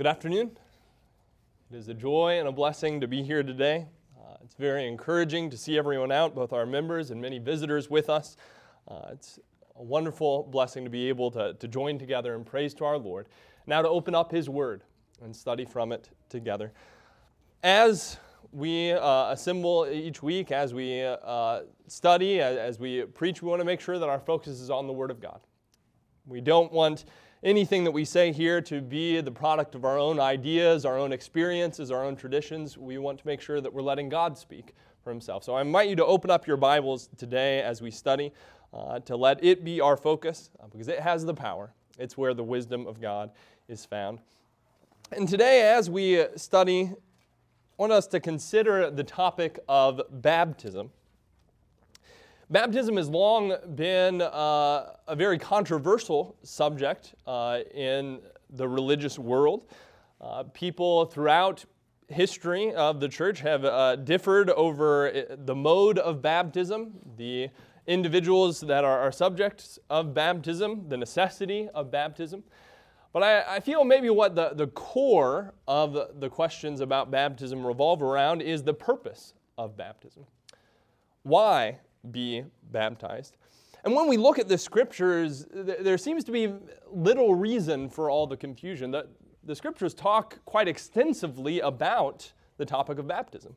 Good afternoon. It is a joy and a blessing to be here today. Uh, it's very encouraging to see everyone out, both our members and many visitors with us. Uh, it's a wonderful blessing to be able to, to join together in praise to our Lord. Now, to open up His Word and study from it together. As we uh, assemble each week, as we uh, study, as, as we preach, we want to make sure that our focus is on the Word of God. We don't want anything that we say here to be the product of our own ideas, our own experiences, our own traditions. We want to make sure that we're letting God speak for Himself. So I invite you to open up your Bibles today as we study, uh, to let it be our focus, uh, because it has the power. It's where the wisdom of God is found. And today, as we study, I want us to consider the topic of baptism. Baptism has long been uh, a very controversial subject uh, in the religious world. Uh, people throughout history of the church have uh, differed over uh, the mode of baptism, the individuals that are, are subjects of baptism, the necessity of baptism. But I, I, feel maybe what the, the core of the questions about baptism revolve around is the purpose of baptism. Why be baptized. And when we look at the scriptures, there seems to be little reason for all the confusion. The, the scriptures talk quite extensively about the topic of baptism.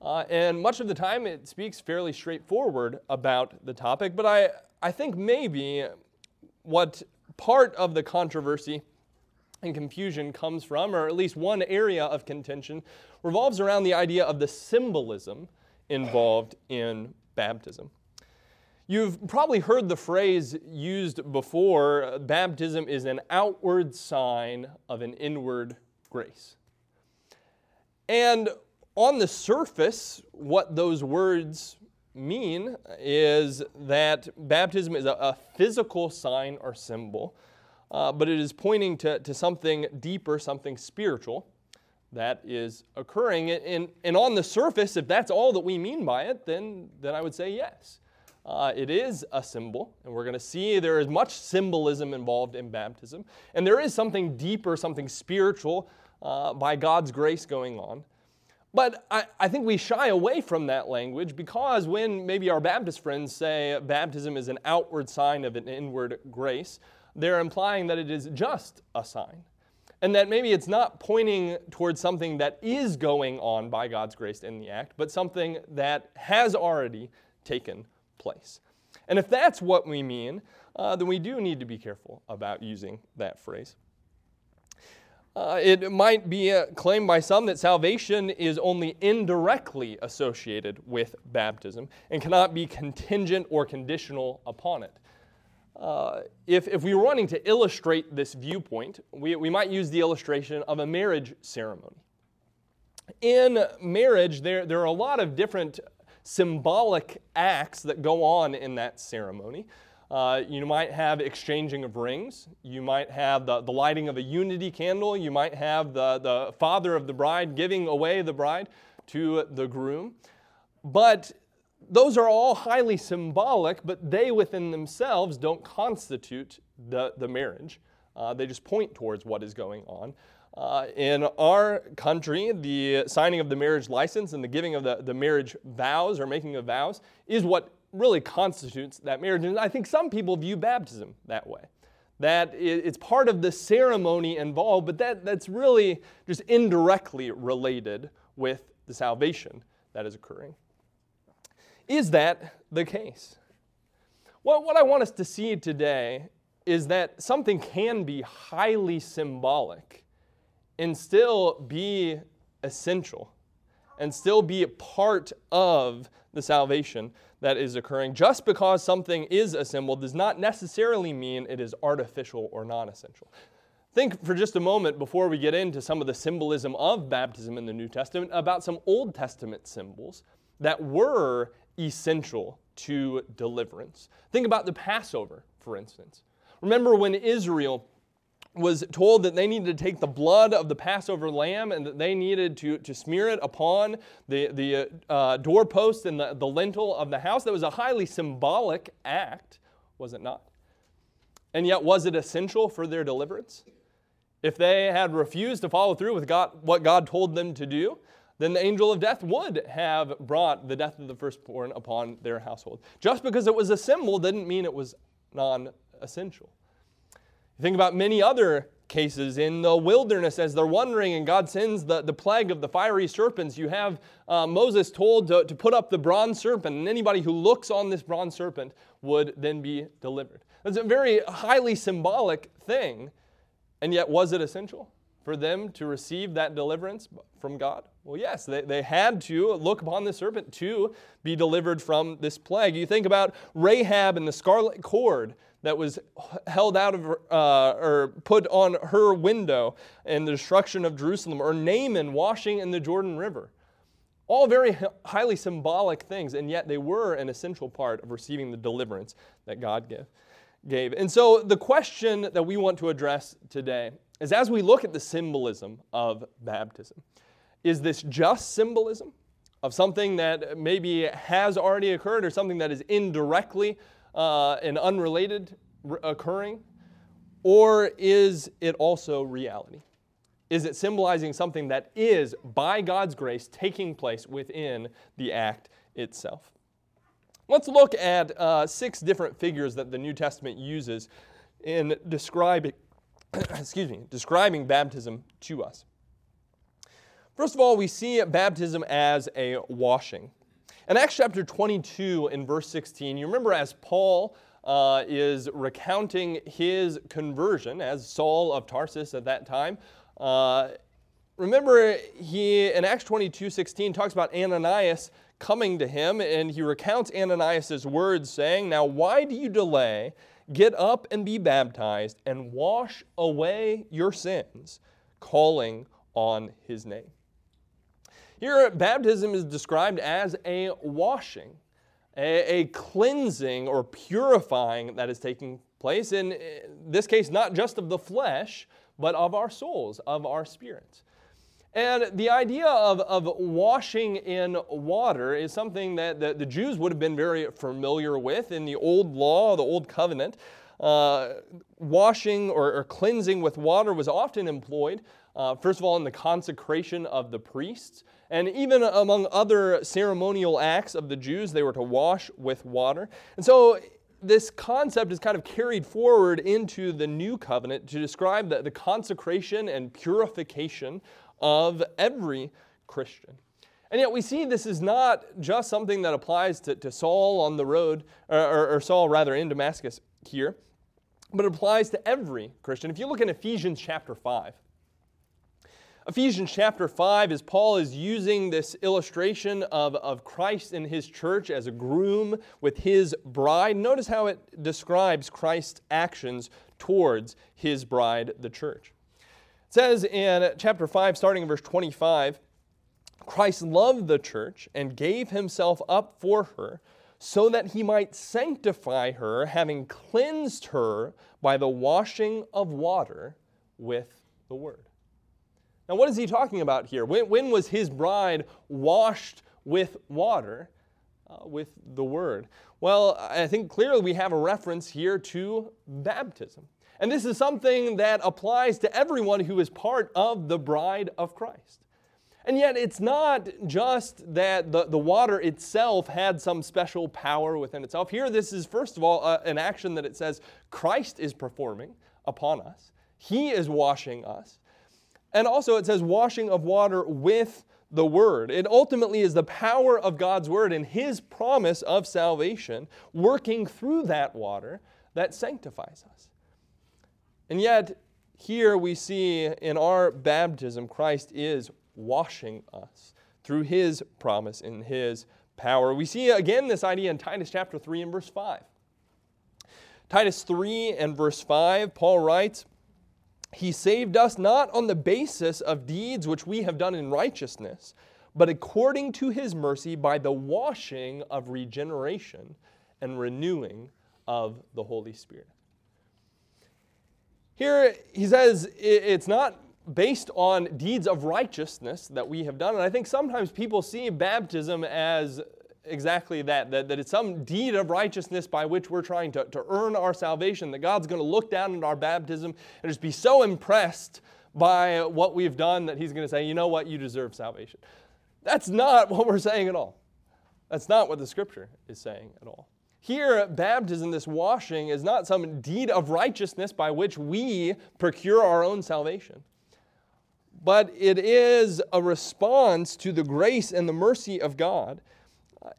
Uh, and much of the time it speaks fairly straightforward about the topic, but I, I think maybe what part of the controversy and confusion comes from, or at least one area of contention, revolves around the idea of the symbolism involved in baptism. You've probably heard the phrase used before baptism is an outward sign of an inward grace. And on the surface, what those words mean is that baptism is a, a physical sign or symbol, uh, but it is pointing to, to something deeper, something spiritual that is occurring. And, and on the surface, if that's all that we mean by it, then, then I would say yes. Uh, it is a symbol, and we're going to see there is much symbolism involved in baptism. And there is something deeper, something spiritual uh, by God's grace going on. But I, I think we shy away from that language because when maybe our Baptist friends say baptism is an outward sign of an inward grace, they're implying that it is just a sign and that maybe it's not pointing towards something that is going on by God's grace in the act, but something that has already taken place. And if that's what we mean, uh, then we do need to be careful about using that phrase. Uh, it might be claimed by some that salvation is only indirectly associated with baptism and cannot be contingent or conditional upon it. Uh, if, if we were wanting to illustrate this viewpoint, we, we might use the illustration of a marriage ceremony. In marriage, there, there are a lot of different symbolic acts that go on in that ceremony. Uh, you might have exchanging of rings. You might have the, the lighting of a unity candle. You might have the, the father of the bride giving away the bride to the groom. But those are all highly symbolic, but they within themselves don't constitute the, the marriage. Uh, they just point towards what is going on. Uh, in our country, the signing of the marriage license and the giving of the, the marriage vows or making of vows is what really constitutes that marriage. And I think some people view baptism that way. That it's part of the ceremony involved, but that, that's really just indirectly related with the salvation that is occurring. Is that the case? Well, what I want us to see today is that something can be highly symbolic and still be essential and still be a part of the salvation that is occurring. Just because something is a symbol does not necessarily mean it is artificial or non essential. Think for just a moment before we get into some of the symbolism of baptism in the New Testament about some Old Testament symbols that were essential to deliverance. Think about the Passover, for instance. Remember when Israel was told that they needed to take the blood of the Passover lamb and that they needed to, to smear it upon the, the uh, doorpost and the, the lintel of the house. That was a highly symbolic act, was it not? And yet, was it essential for their deliverance? If they had refused to follow through with God, what God told them to do, then the angel of death would have brought the death of the firstborn upon their household. Just because it was a symbol didn't mean it was non essential. Think about many other cases in the wilderness as they're wandering and God sends the, the plague of the fiery serpents. You have uh, Moses told to, to put up the bronze serpent, and anybody who looks on this bronze serpent would then be delivered. That's a very highly symbolic thing, and yet was it essential? For them to receive that deliverance from God? Well, yes, they, they had to look upon the serpent to be delivered from this plague. You think about Rahab and the scarlet cord that was held out of uh, or put on her window in the destruction of Jerusalem, or Naaman washing in the Jordan River. All very highly symbolic things, and yet they were an essential part of receiving the deliverance that God gave. gave. And so, the question that we want to address today is as we look at the symbolism of baptism, is this just symbolism of something that maybe has already occurred or something that is indirectly uh, and unrelated occurring? Or is it also reality? Is it symbolizing something that is, by God's grace, taking place within the act itself? Let's look at uh, six different figures that the New Testament uses in describing excuse me, describing baptism to us. First of all, we see baptism as a washing. In Acts chapter 22, in verse 16, you remember as Paul uh, is recounting his conversion as Saul of Tarsus at that time. Uh, remember, he in Acts 22 16 talks about Ananias coming to him, and he recounts Ananias' words, saying, Now, why do you delay? Get up and be baptized and wash away your sins, calling on his name. Here, baptism is described as a washing, a, a cleansing or purifying that is taking place. In this case, not just of the flesh, but of our souls, of our spirits. And the idea of, of washing in water is something that the, the Jews would have been very familiar with in the old law, the old covenant. Uh, washing or, or, cleansing with water was often employed, uh, first of all, in the consecration of the priests. And even among other ceremonial acts of the Jews, they were to wash with water. And so this concept is kind of carried forward into the new covenant to describe the, the consecration and purification of every Christian. And yet we see this is not just something that applies to, to Saul on the road, or, or, Saul rather in Damascus here, but it applies to every Christian. If you look in Ephesians chapter 5, Ephesians chapter 5 is Paul is using this illustration of, of Christ and his church as a groom with his bride. Notice how it describes Christ's actions towards his bride, the church. It says in chapter 5, starting in verse 25, Christ loved the church and gave himself up for her so that he might sanctify her, having cleansed her by the washing of water with the word. Now, what is he talking about here? When, when was his bride washed with water? Uh, with the word? Well, I think clearly we have a reference here to baptism. And this is something that applies to everyone who is part of the bride of Christ. And yet, it's not just that the, the water itself had some special power within itself. Here, this is, first of all, uh, an action that it says Christ is performing upon us, He is washing us. And also, it says washing of water with the Word. It ultimately is the power of God's Word and His promise of salvation working through that water that sanctifies us. And yet, here we see in our baptism, Christ is washing us through his promise and his power. We see again this idea in Titus chapter 3 and verse 5. Titus 3 and verse 5, Paul writes, He saved us not on the basis of deeds which we have done in righteousness, but according to his mercy by the washing of regeneration and renewing of the Holy Spirit. Here he says it's not based on deeds of righteousness that we have done. And I think sometimes people see baptism as exactly that, that, that it's some deed of righteousness by which we're trying to, to earn our salvation, that God's going to look down at our baptism and just be so impressed by what we've done that He's going to say, you know what, you deserve salvation. That's not what we're saying at all. That's not what the Scripture is saying at all. Here, baptism, this washing, is not some deed of righteousness by which we procure our own salvation, but it is a response to the grace and the mercy of God.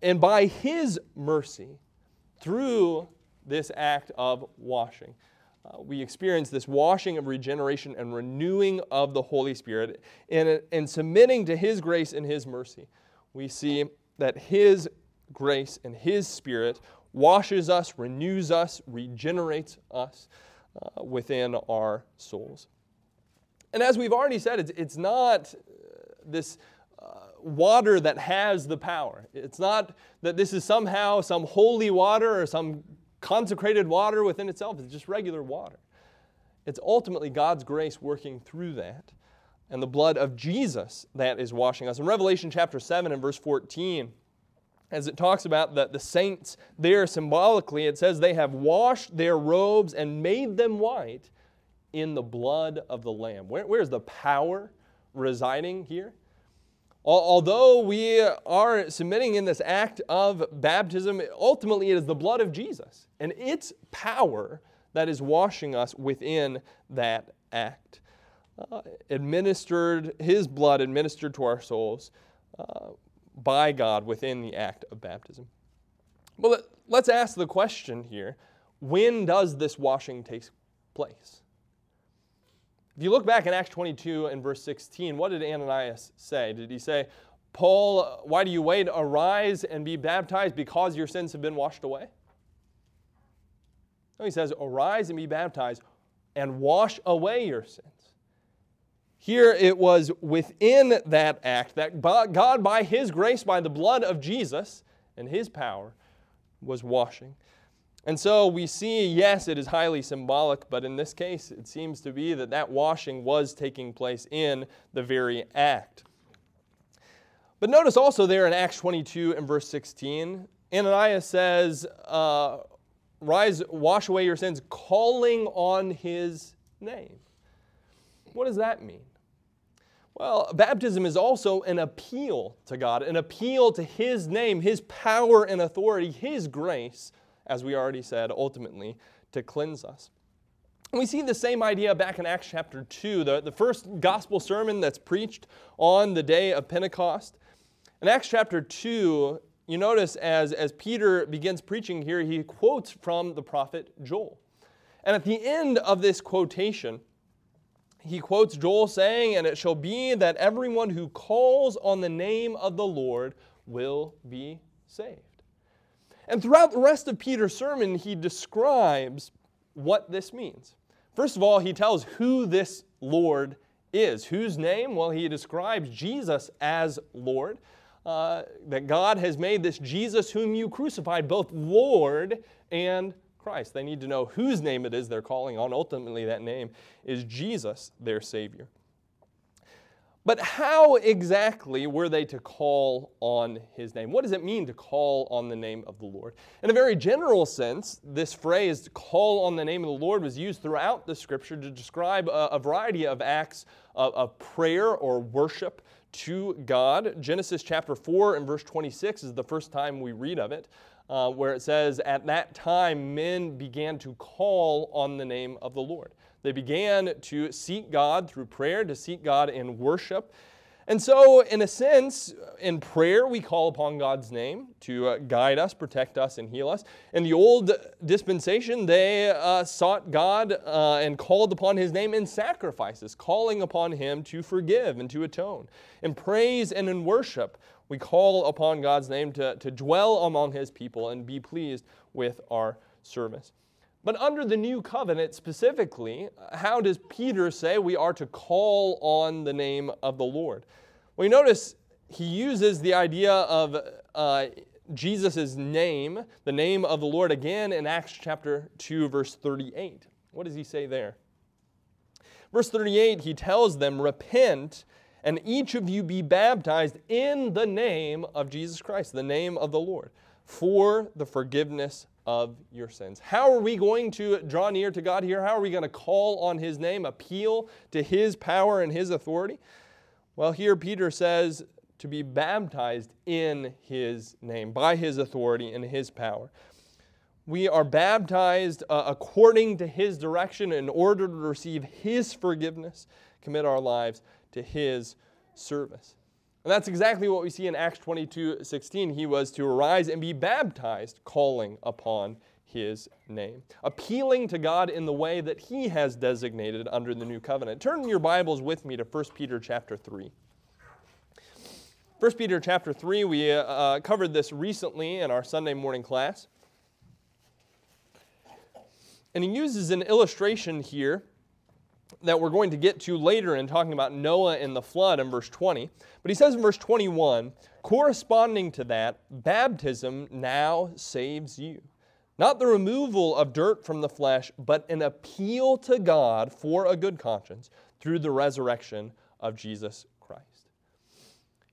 And by His mercy, through this act of washing, uh, we experience this washing of regeneration and renewing of the Holy Spirit. And in submitting to His grace and His mercy, we see that His grace and His Spirit washes us, renews us, regenerates us uh, within our souls. And as we've already said, it's, it's not uh, this uh, water that has the power. It's not that this is somehow some holy water or some consecrated water within itself. It's just regular water. It's ultimately God's grace working through that and the blood of Jesus that is washing us. In Revelation chapter 7 and verse 14, as it talks about the, the saints there symbolically, it says they have washed their robes and made them white in the blood of the Lamb. Where, where's the power residing here? Although we are submitting in this act of baptism, ultimately it is the blood of Jesus and its power that is washing us within that act. Uh, administered, His blood administered to our souls uh, by God within the act of baptism. Well, let's ask the question here when does this washing take place? If you look back in Acts 22 and verse 16, what did Ananias say? Did he say, Paul, why do you wait? Arise and be baptized because your sins have been washed away? No, he says, Arise and be baptized and wash away your sins. Here it was within that act that God, by His grace, by the blood of Jesus and His power, was washing. And so we see, yes, it is highly symbolic, but in this case, it seems to be that that washing was taking place in the very act. But notice also there in Acts 22 and verse 16, Ananias says, uh, Rise, wash away your sins, calling on his name. What does that mean? Well, baptism is also an appeal to God, an appeal to his name, his power and authority, his grace as we already said, ultimately to cleanse us. We see the same idea back in Acts chapter 2, the, the first gospel sermon that's preached on the day of Pentecost. In Acts chapter 2, you notice as, as Peter begins preaching here, he quotes from the prophet Joel. And at the end of this quotation, he quotes Joel saying, And it shall be that everyone who calls on the name of the Lord will be saved. And throughout the rest of Peter's sermon, he describes what this means. First of all, he tells who this Lord is. Whose name? Well, he describes Jesus as Lord. Uh, that God has made this Jesus whom you crucified both Lord and Christ. They need to know whose name it is they're calling on. Ultimately, that name is Jesus, their Savior. But how exactly were they to call on his name? What does it mean to call on the name of the Lord? In a very general sense, this phrase, call on the name of the Lord, was used throughout the scripture to describe a, a variety of acts of, of prayer or worship to God. Genesis chapter 4 and verse 26 is the first time we read of it, uh, where it says, At that time men began to call on the name of the Lord. They began to seek God through prayer, to seek God in worship. And so, in a sense, in prayer, we call upon God's name to uh, guide us, protect us, and heal us. In the old dispensation, they uh, sought God uh, and called upon His name in sacrifices, calling upon Him to forgive and to atone. In praise and in worship, we call upon God's name to, to dwell among His people and be pleased with our service. But under the new covenant specifically, how does Peter say we are to call on the name of the Lord? Well, you notice he uses the idea of uh, Jesus' name, the name of the Lord, again in Acts chapter 2, verse 38. What does he say there? Verse 38, he tells them, Repent and each of you be baptized in the name of Jesus Christ, the name of the Lord, for the forgiveness of your sins. How are we going to draw near to God here? How are we going to call on His name, appeal to His power and His authority? Well, here Peter says to be baptized in His name, by His authority and His power. We are baptized uh, according to His direction in order to receive His forgiveness, commit our lives to his service. And that's exactly what we see in Acts 22 16. He was to arise and be baptized, calling upon his name, appealing to God in the way that he has designated under the new covenant. Turn your Bibles with me to 1 Peter chapter 3. 1 Peter chapter 3, we uh, covered this recently in our Sunday morning class. And he uses an illustration here that we're going to get to later in talking about Noah and the flood in verse 20. But he says in verse 21 corresponding to that, baptism now saves you. Not the removal of dirt from the flesh, but an appeal to God for a good conscience through the resurrection of Jesus Christ.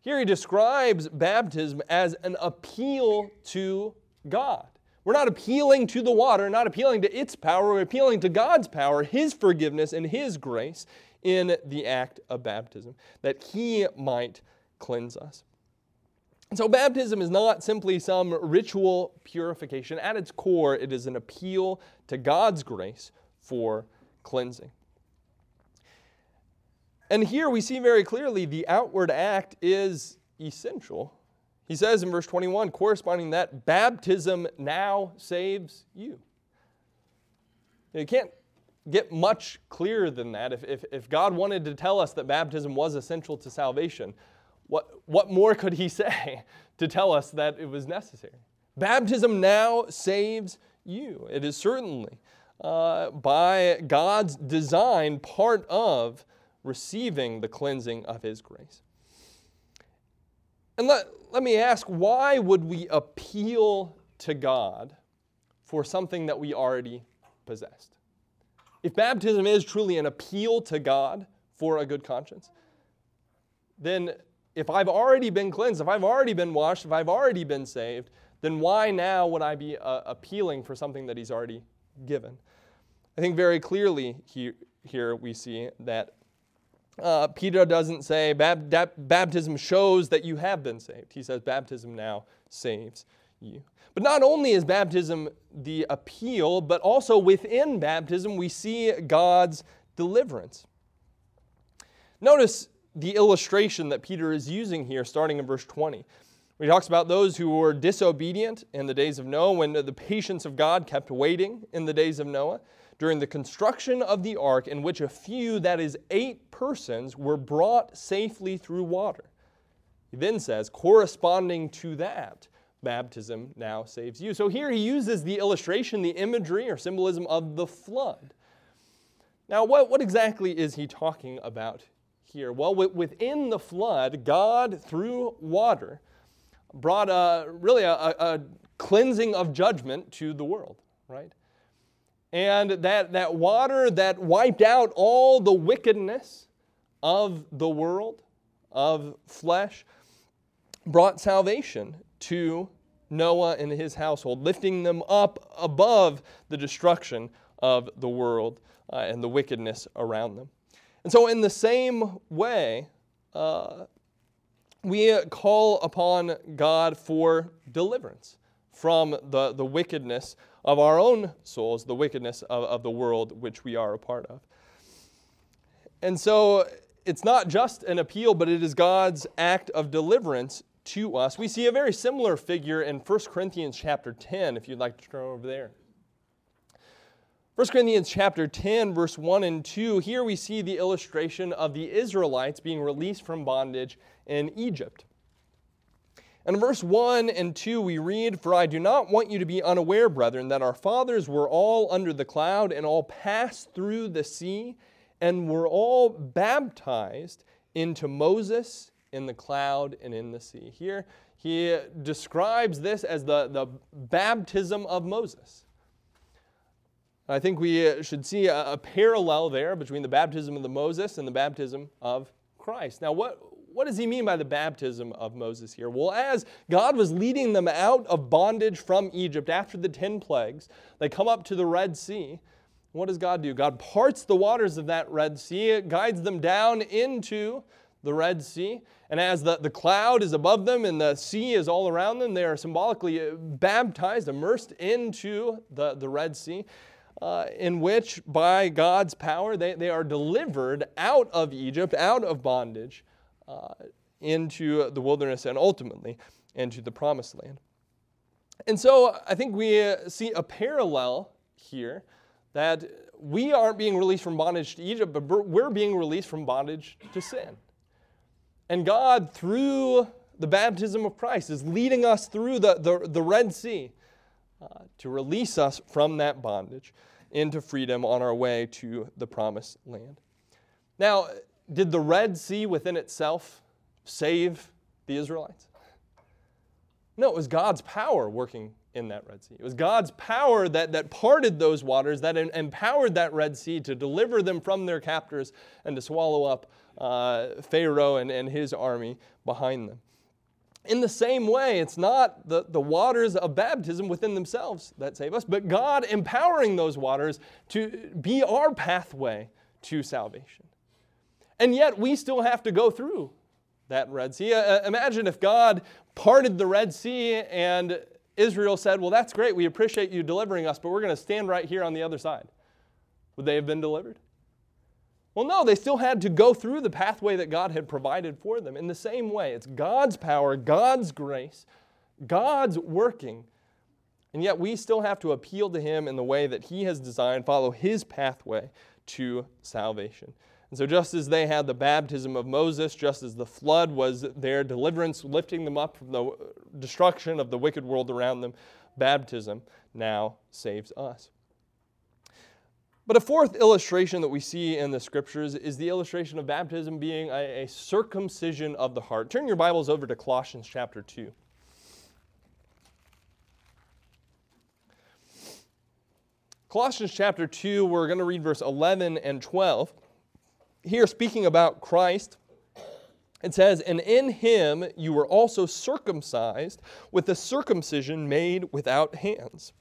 Here he describes baptism as an appeal to God. We're not appealing to the water, not appealing to its power, we're appealing to God's power, His forgiveness, and His grace in the act of baptism, that He might cleanse us. So, baptism is not simply some ritual purification. At its core, it is an appeal to God's grace for cleansing. And here we see very clearly the outward act is essential he says in verse 21, corresponding that, baptism now saves you. You can't get much clearer than that. If, if, if God wanted to tell us that baptism was essential to salvation, what, what more could He say to tell us that it was necessary? Baptism now saves you. It is certainly, uh, by God's design, part of receiving the cleansing of His grace. And let, let me ask why would we appeal to God for something that we already possessed? If baptism is truly an appeal to God for a good conscience, then if I've already been cleansed, if I've already been washed, if I've already been saved, then why now would I be uh, appealing for something that He's already given? I think very clearly here, here we see that uh, Peter doesn't say baptism shows that you have been saved. He says baptism now saves you. But not only is baptism the appeal, but also within baptism we see God's deliverance. Notice the illustration that Peter is using here, starting in verse 20. He talks about those who were disobedient in the days of Noah, when the patience of God kept waiting in the days of Noah during the construction of the ark, in which a few, that is, eight persons, were brought safely through water. He then says, corresponding to that, baptism now saves you. So here he uses the illustration, the imagery or symbolism of the flood. Now, what, what exactly is he talking about here? Well, within the flood, God, through water, brought a, really a, a cleansing of judgment to the world, right? And that, that water that wiped out all the wickedness of the world, of flesh, brought salvation to Noah and his household, lifting them up above the destruction of the world uh, and the wickedness around them. And so, in the same way, uh, we call upon God for deliverance from the, the wickedness of our own souls, the wickedness of, of the world which we are a part of. And so it's not just an appeal, but it is God's act of deliverance to us. We see a very similar figure in 1 Corinthians chapter 10, if you'd like to turn over there. 1 Corinthians chapter 10, verse 1 and 2, here we see the illustration of the Israelites being released from bondage in Egypt. And in verse 1 and 2, we read, For I do not want you to be unaware, brethren, that our fathers were all under the cloud and all passed through the sea and were all baptized into Moses in the cloud and in the sea. Here, he describes this as the, the baptism of Moses. I think we should see a, a parallel there between the baptism of the Moses and the baptism of Christ. Now, what, what does he mean by the baptism of Moses here? Well, as God was leading them out of bondage from Egypt after the 10 plagues, they come up to the Red Sea. What does God do? God parts the waters of that Red Sea, guides them down into the Red Sea. And as the, the cloud is above them and the sea is all around them, they are symbolically baptized, immersed into the, the Red Sea, uh, in which, by God's power, they, they are delivered out of Egypt, out of bondage, uh, into the wilderness and ultimately into the promised land. And so I think we uh, see a parallel here that we aren't being released from bondage to Egypt, but we're being released from bondage to sin. And God, through the baptism of Christ, is leading us through the, the, the Red Sea uh, to release us from that bondage into freedom on our way to the promised land. Now, did the Red Sea within itself save the Israelites? No, it was God's power working in that Red Sea. It was God's power that, that parted those waters, that empowered that Red Sea to deliver them from their captors and to swallow up uh, Pharaoh and, and his army behind them. In the same way, it's not the, the waters of baptism within themselves that save us, but God empowering those waters to be our pathway to salvation. And yet we still have to go through that Red Sea. Uh, uh, imagine if God parted the Red Sea and Israel said, Well, that's great. We appreciate you delivering us, but we're going to stand right here on the other side. Would they have been delivered? Well, no, they still had to go through the pathway that God had provided for them. In the same way, it's God's power, God's grace, God's working. And yet we still have to appeal to Him in the way that He has designed, follow His pathway to salvation. And so, just as they had the baptism of Moses, just as the flood was their deliverance, lifting them up from the destruction of the wicked world around them, baptism now saves us. But a fourth illustration that we see in the scriptures is the illustration of baptism being a, a circumcision of the heart. Turn your Bibles over to Colossians chapter 2. Colossians chapter 2, we're going to read verse 11 and 12 here speaking about Christ, it says, And in him you were also circumcised with the circumcision made without hands,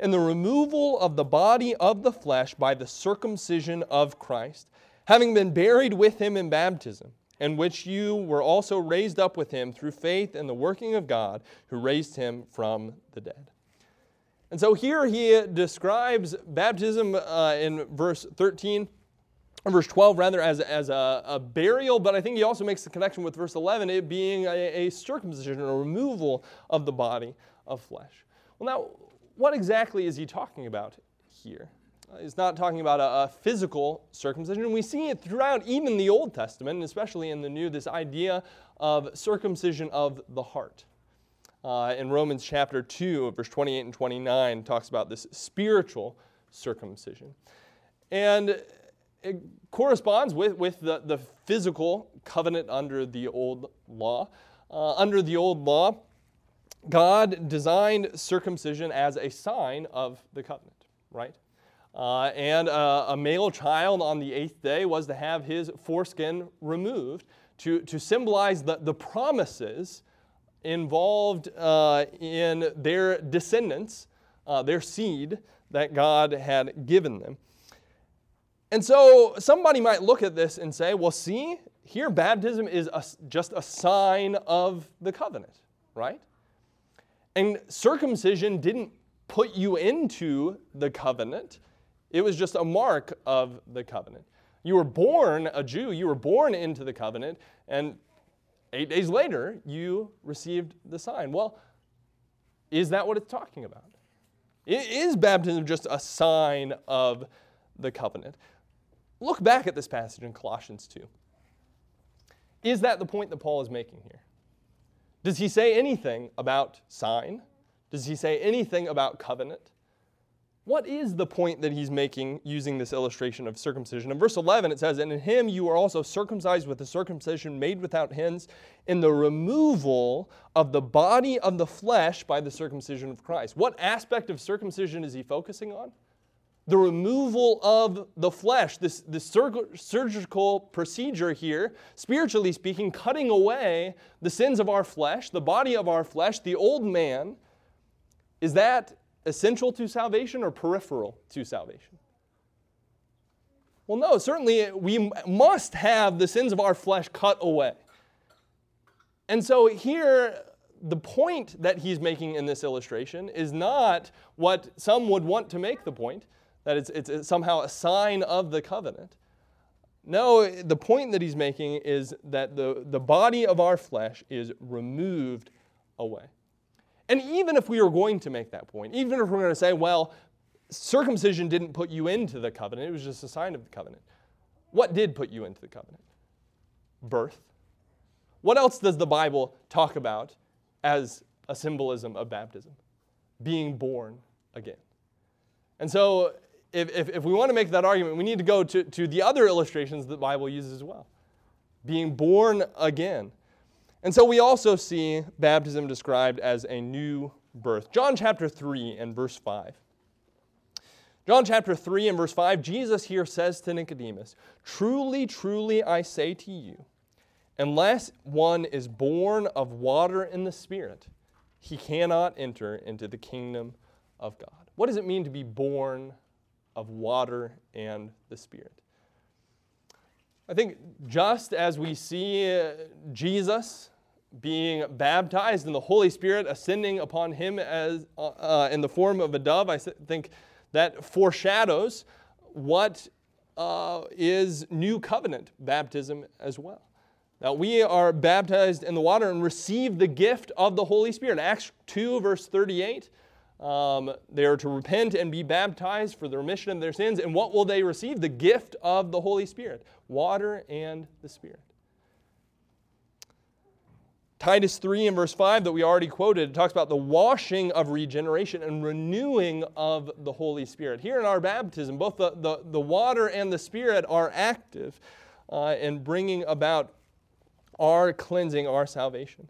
and the removal of the body of the flesh by the circumcision of Christ, having been buried with him in baptism, in which you were also raised up with him through faith in the working of God who raised him from the dead. And so here he describes baptism uh, in verse 13 verse 12 rather as, as a, a, burial, but I think he also makes the connection with verse 11, it being a, a circumcision, a removal of the body of flesh. Well, now, what exactly is he talking about here? Uh, he's not talking about a, a, physical circumcision. We see it throughout even the Old Testament, and especially in the New, this idea of circumcision of the heart. Uh, in Romans chapter 2, verse 28 and 29, talks about this spiritual circumcision. And it corresponds with, with the, the physical covenant under the old law. Uh, under the old law, God designed circumcision as a sign of the covenant, right? Uh, and uh, a male child on the eighth day was to have his foreskin removed to, to symbolize the, the promises involved uh, in their descendants, uh, their seed that God had given them. And so somebody might look at this and say, well, see, here baptism is a, just a sign of the covenant, right? And circumcision didn't put you into the covenant, it was just a mark of the covenant. You were born a Jew, you were born into the covenant, and eight days later, you received the sign. Well, is that what it's talking about? Is baptism just a sign of the covenant? Look back at this passage in Colossians 2. Is that the point that Paul is making here? Does he say anything about sign? Does he say anything about covenant? What is the point that he's making using this illustration of circumcision? In verse 11, it says, And in him you are also circumcised with a circumcision made without hands, in the removal of the body of the flesh by the circumcision of Christ. What aspect of circumcision is he focusing on? The removal of the flesh, this, this surgical procedure here, spiritually speaking, cutting away the sins of our flesh, the body of our flesh, the old man, is that essential to salvation or peripheral to salvation? Well, no, certainly we must have the sins of our flesh cut away. And so here, the point that he's making in this illustration is not what some would want to make the point that it's, it's, it's somehow a sign of the covenant. No, the point that he's making is that the, the body of our flesh is removed away. And even if we were going to make that point, even if we're going to say, well, circumcision didn't put you into the covenant, it was just a sign of the covenant. What did put you into the covenant? Birth. What else does the Bible talk about as a symbolism of baptism? Being born again. And so if, if, if we want to make that argument, we need to go to, to the other illustrations that the Bible uses as well being born again. And so we also see baptism described as a new birth. John chapter 3 and verse 5. John chapter 3 and verse 5, Jesus here says to Nicodemus, Truly, truly, I say to you, unless one is born of water and the Spirit, he cannot enter into the kingdom of God. What does it mean to be born of water and the Spirit. I think just as we see uh, Jesus being baptized and the Holy Spirit ascending upon him as uh, uh in the form of a dove, I think that foreshadows what uh, is new covenant baptism as well. Now we are baptized in the water and receive the gift of the Holy Spirit. Acts 2, verse 38 um, they are to repent and be baptized for the remission of their sins. And what will they receive? The gift of the Holy Spirit water and the Spirit. Titus 3 and verse 5 that we already quoted talks about the washing of regeneration and renewing of the Holy Spirit. Here in our baptism, both the, the, the water and the Spirit are active uh, in bringing about our cleansing, our salvation.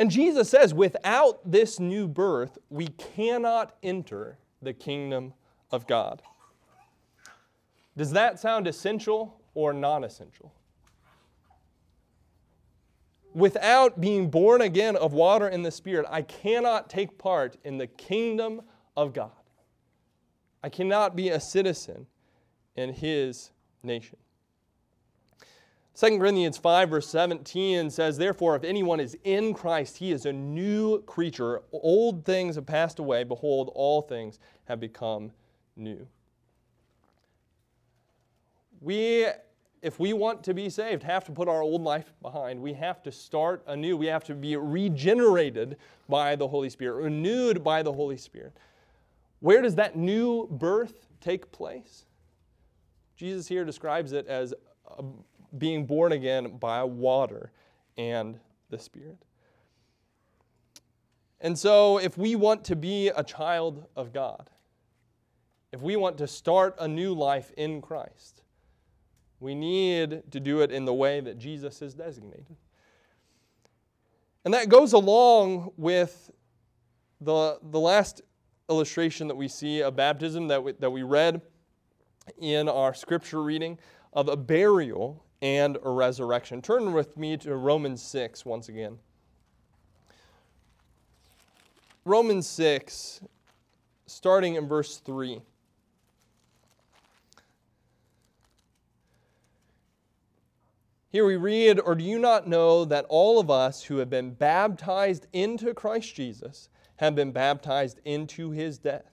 And Jesus says, without this new birth, we cannot enter the kingdom of God. Does that sound essential or non essential? Without being born again of water and the Spirit, I cannot take part in the kingdom of God. I cannot be a citizen in His nation. 2 Corinthians 5, verse 17 says, Therefore, if anyone is in Christ, he is a new creature. Old things have passed away. Behold, all things have become new. We, if we want to be saved, have to put our old life behind. We have to start anew. We have to be regenerated by the Holy Spirit, renewed by the Holy Spirit. Where does that new birth take place? Jesus here describes it as a being born again by water and the Spirit. And so, if we want to be a child of God, if we want to start a new life in Christ, we need to do it in the way that Jesus is designated. And that goes along with the, the last illustration that we see of baptism that we, that we read in our scripture reading of a burial and a resurrection. Turn with me to Romans 6 once again. Romans 6, starting in verse 3. Here we read, Or do you not know that all of us who have been baptized into Christ Jesus have been baptized into his death?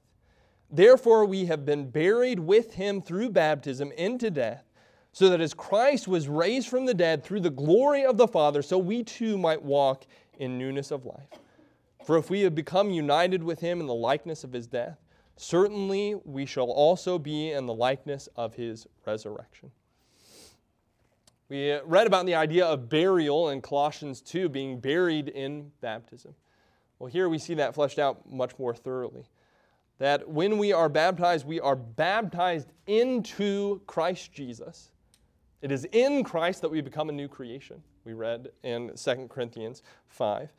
Therefore, we have been buried with him through baptism into death so that as Christ was raised from the dead through the glory of the Father, so we too might walk in newness of life. For if we have become united with him in the likeness of his death, certainly we shall also be in the likeness of his resurrection. We uh, read about the idea of burial in Colossians 2, being buried in baptism. Well, here we see that fleshed out much more thoroughly. That when we are baptized, we are baptized into Christ Jesus it is in Christ that we become a new creation, we read in 2 Corinthians 5.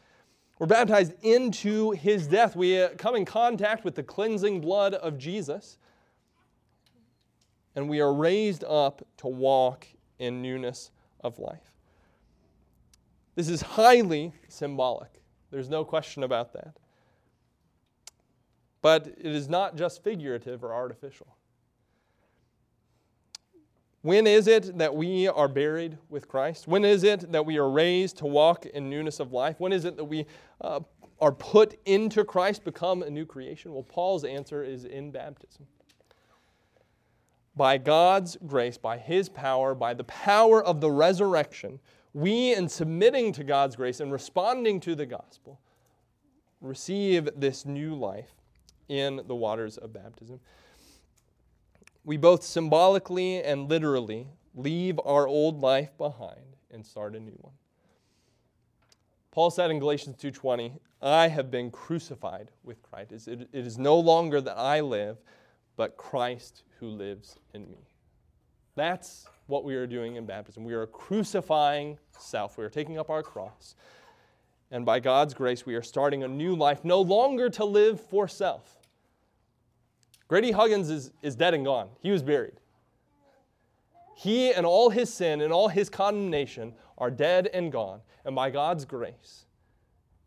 We're baptized into his death. We uh, come in contact with the cleansing blood of Jesus. and we are raised up to walk in newness of life. This is highly symbolic. There's no question about that. But it is not just figurative or artificial. When is it that we are buried with Christ? When is it that we are raised to walk in newness of life? When is it that we uh, are put into Christ, become a new creation? Well, Paul's answer is in baptism. By God's grace, by His power, by the power of the resurrection, we, in submitting to God's grace and responding to the gospel, receive this new life in the waters of baptism we both symbolically and literally leave our old life behind and start a new one. Paul said in Galatians 2:20, "I have been crucified with Christ. It is no longer that I live, but Christ who lives in me." That's what we are doing in baptism. We are crucifying self. We are taking up our cross. And by God's grace, we are starting a new life, no longer to live for self, Grady Huggins is, is dead and gone. He was buried. He and all his sin and all his condemnation are dead and gone. And by God's grace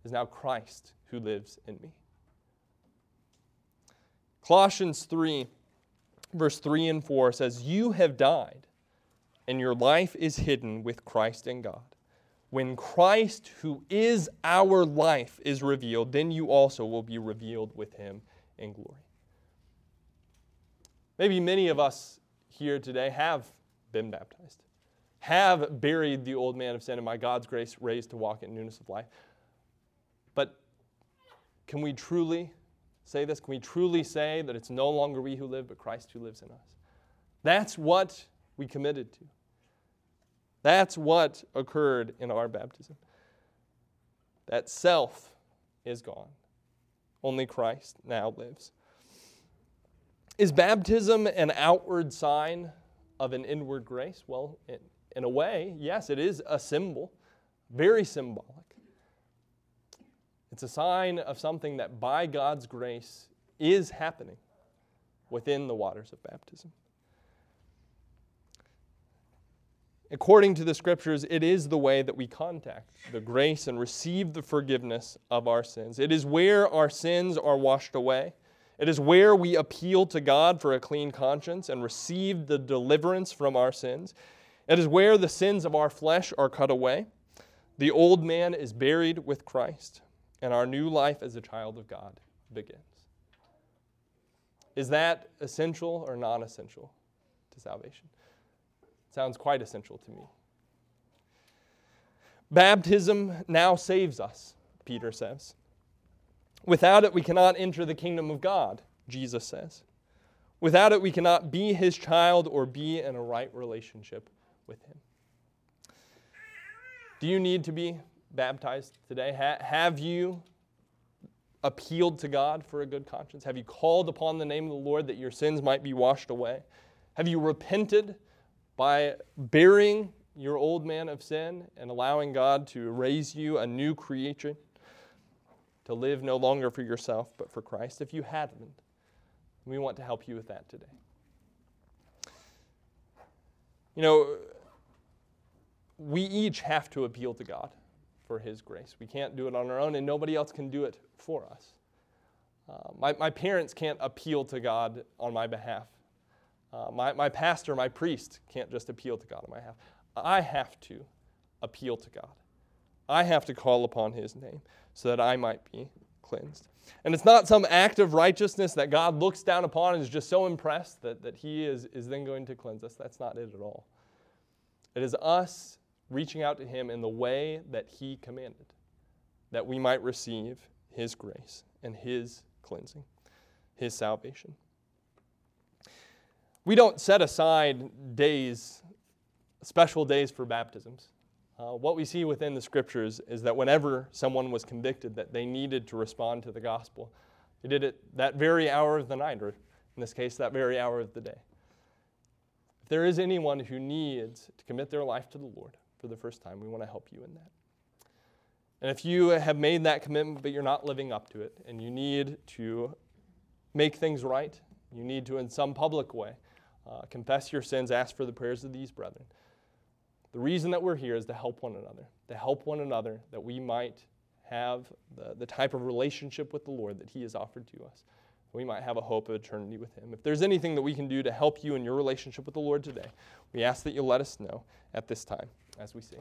is now Christ who lives in me. Colossians 3, verse 3 and 4 says, You have died, and your life is hidden with Christ in God. When Christ, who is our life, is revealed, then you also will be revealed with him in glory. Maybe many of us here today have been baptized, have buried the old man of sin, and by God's grace raised to walk in newness of life. But can we truly say this? Can we truly say that it's no longer we who live, but Christ who lives in us? That's what we committed to. That's what occurred in our baptism. That self is gone. Only Christ now lives. Is baptism an outward sign of an inward grace? Well, in, in a way, yes, it is a symbol, very symbolic. It's a sign of something that by God's grace is happening within the waters of baptism. According to the scriptures, it is the way that we contact the grace and receive the forgiveness of our sins. It is where our sins are washed away. It is where we appeal to God for a clean conscience and receive the deliverance from our sins. It is where the sins of our flesh are cut away. The old man is buried with Christ, and our new life as a child of God begins. Is that essential or non essential to salvation? Sounds quite essential to me. Baptism now saves us, Peter says. Without it, we cannot enter the kingdom of God, Jesus says. Without it, we cannot be his child or be in a right relationship with him. Do you need to be baptized today? Ha- have you appealed to God for a good conscience? Have you called upon the name of the Lord that your sins might be washed away? Have you repented by burying your old man of sin and allowing God to raise you a new creature? To live no longer for yourself, but for Christ. If you haven't, we want to help you with that today. You know, we each have to appeal to God for His grace. We can't do it on our own, and nobody else can do it for us. Uh, my, my parents can't appeal to God on my behalf. Uh, my, my pastor, my priest, can't just appeal to God on my behalf. I have to appeal to God. I have to call upon His name so that I might be cleansed. And it's not some act of righteousness that God looks down upon and is just so impressed that, that He is, is then going to cleanse us. That's not it at all. It is us reaching out to Him in the way that He commanded, that we might receive His grace and His cleansing, His salvation. We don't set aside days, special days for baptisms. Uh, what we see within the scriptures is that whenever someone was convicted that they needed to respond to the gospel, they did it that very hour of the night, or in this case, that very hour of the day. If there is anyone who needs to commit their life to the Lord for the first time, we want to help you in that. And if you have made that commitment but you're not living up to it, and you need to make things right, you need to, in some public way, uh, confess your sins, ask for the prayers of these brethren. The reason that we're here is to help one another, to help one another that we might have the, the type of relationship with the Lord that He has offered to us. We might have a hope of eternity with Him. If there's anything that we can do to help you in your relationship with the Lord today, we ask that you let us know at this time as we sing.